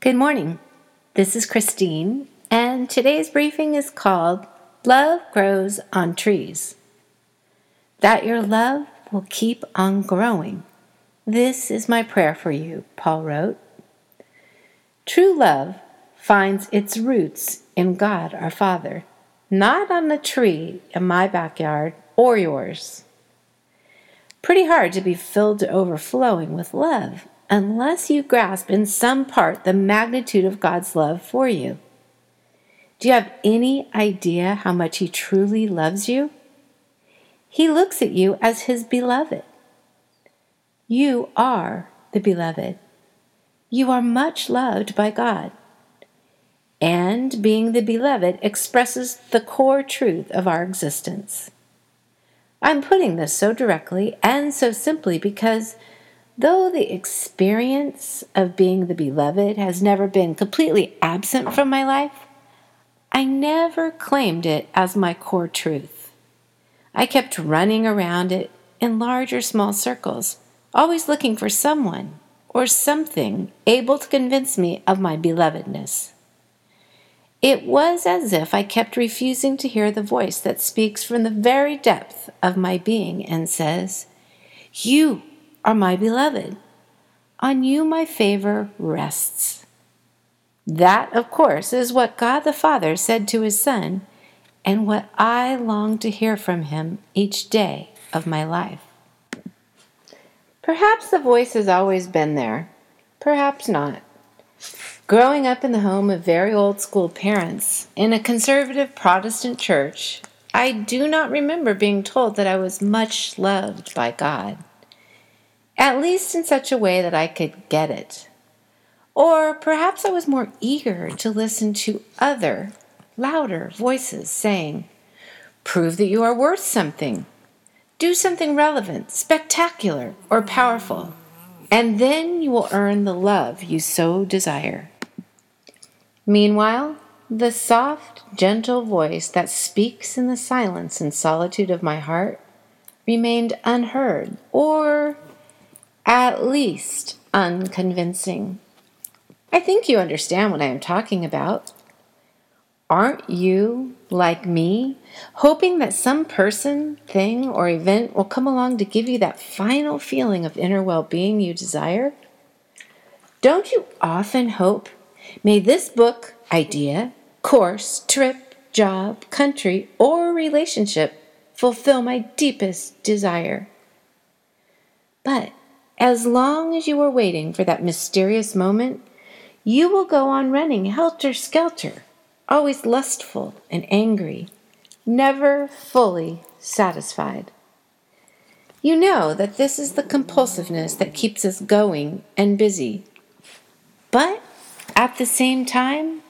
Good morning. This is Christine, and today's briefing is called Love Grows on Trees. That your love will keep on growing. This is my prayer for you, Paul wrote. True love finds its roots in God our Father, not on a tree in my backyard or yours. Pretty hard to be filled to overflowing with love unless you grasp in some part the magnitude of God's love for you. Do you have any idea how much He truly loves you? He looks at you as His beloved. You are the beloved. You are much loved by God. And being the beloved expresses the core truth of our existence. I'm putting this so directly and so simply because Though the experience of being the beloved has never been completely absent from my life, I never claimed it as my core truth. I kept running around it in large or small circles, always looking for someone or something able to convince me of my belovedness. It was as if I kept refusing to hear the voice that speaks from the very depth of my being and says, You are my beloved. On you my favor rests. That, of course, is what God the Father said to his Son, and what I long to hear from him each day of my life. Perhaps the voice has always been there, perhaps not. Growing up in the home of very old school parents in a conservative Protestant church, I do not remember being told that I was much loved by God at least in such a way that I could get it. Or perhaps I was more eager to listen to other, louder voices saying, Prove that you are worth something. Do something relevant, spectacular, or powerful, and then you will earn the love you so desire. Meanwhile, the soft, gentle voice that speaks in the silence and solitude of my heart remained unheard or at least unconvincing. I think you understand what I am talking about. Aren't you, like me, hoping that some person, thing, or event will come along to give you that final feeling of inner well being you desire? Don't you often hope, may this book, idea, course, trip, job, country, or relationship fulfill my deepest desire? But as long as you are waiting for that mysterious moment, you will go on running helter skelter, always lustful and angry, never fully satisfied. You know that this is the compulsiveness that keeps us going and busy, but at the same time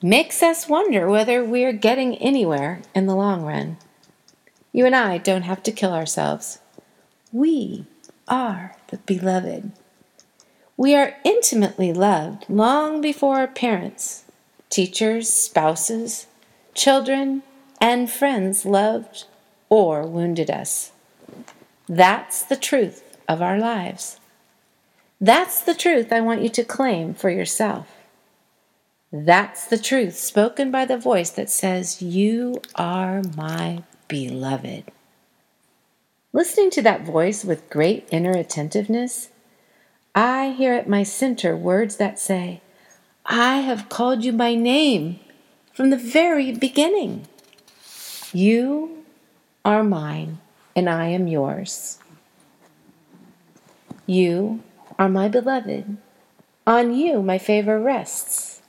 makes us wonder whether we're getting anywhere in the long run. You and I don't have to kill ourselves. We are the beloved. We are intimately loved long before our parents, teachers, spouses, children, and friends loved or wounded us. That's the truth of our lives. That's the truth I want you to claim for yourself. That's the truth spoken by the voice that says, You are my beloved. Listening to that voice with great inner attentiveness, I hear at my center words that say, I have called you by name from the very beginning. You are mine, and I am yours. You are my beloved. On you my favor rests.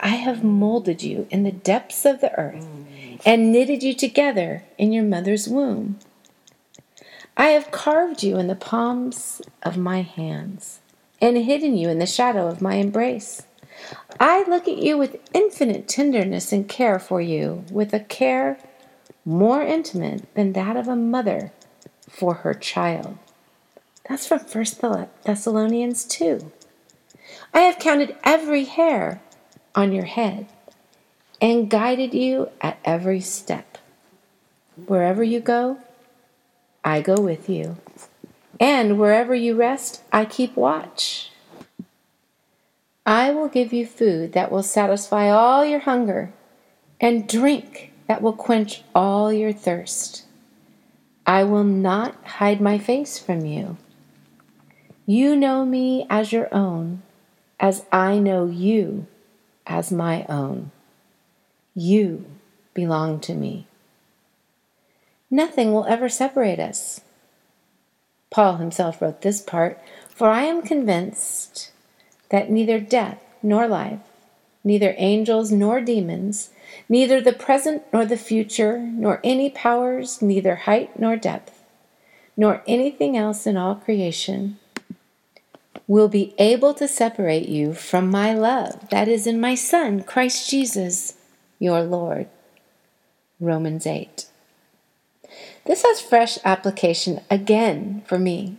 I have molded you in the depths of the earth and knitted you together in your mother's womb. I have carved you in the palms of my hands and hidden you in the shadow of my embrace. I look at you with infinite tenderness and care for you, with a care more intimate than that of a mother for her child. That's from 1 Thessalonians 2. I have counted every hair on your head and guided you at every step. Wherever you go, I go with you. And wherever you rest, I keep watch. I will give you food that will satisfy all your hunger, and drink that will quench all your thirst. I will not hide my face from you. You know me as your own, as I know you as my own. You belong to me. Nothing will ever separate us. Paul himself wrote this part For I am convinced that neither death nor life, neither angels nor demons, neither the present nor the future, nor any powers, neither height nor depth, nor anything else in all creation will be able to separate you from my love that is in my Son, Christ Jesus, your Lord. Romans 8. This has fresh application again for me,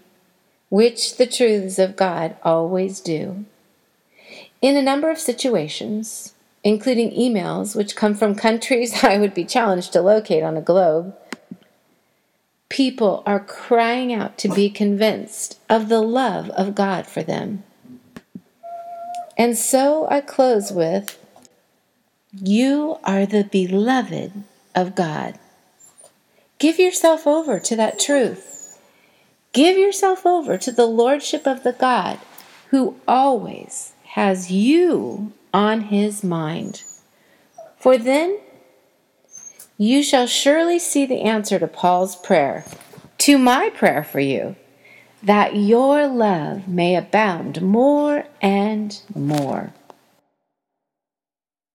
which the truths of God always do. In a number of situations, including emails which come from countries I would be challenged to locate on a globe, people are crying out to be convinced of the love of God for them. And so I close with You are the beloved of God. Give yourself over to that truth. Give yourself over to the Lordship of the God who always has you on his mind. For then you shall surely see the answer to Paul's prayer, to my prayer for you, that your love may abound more and more.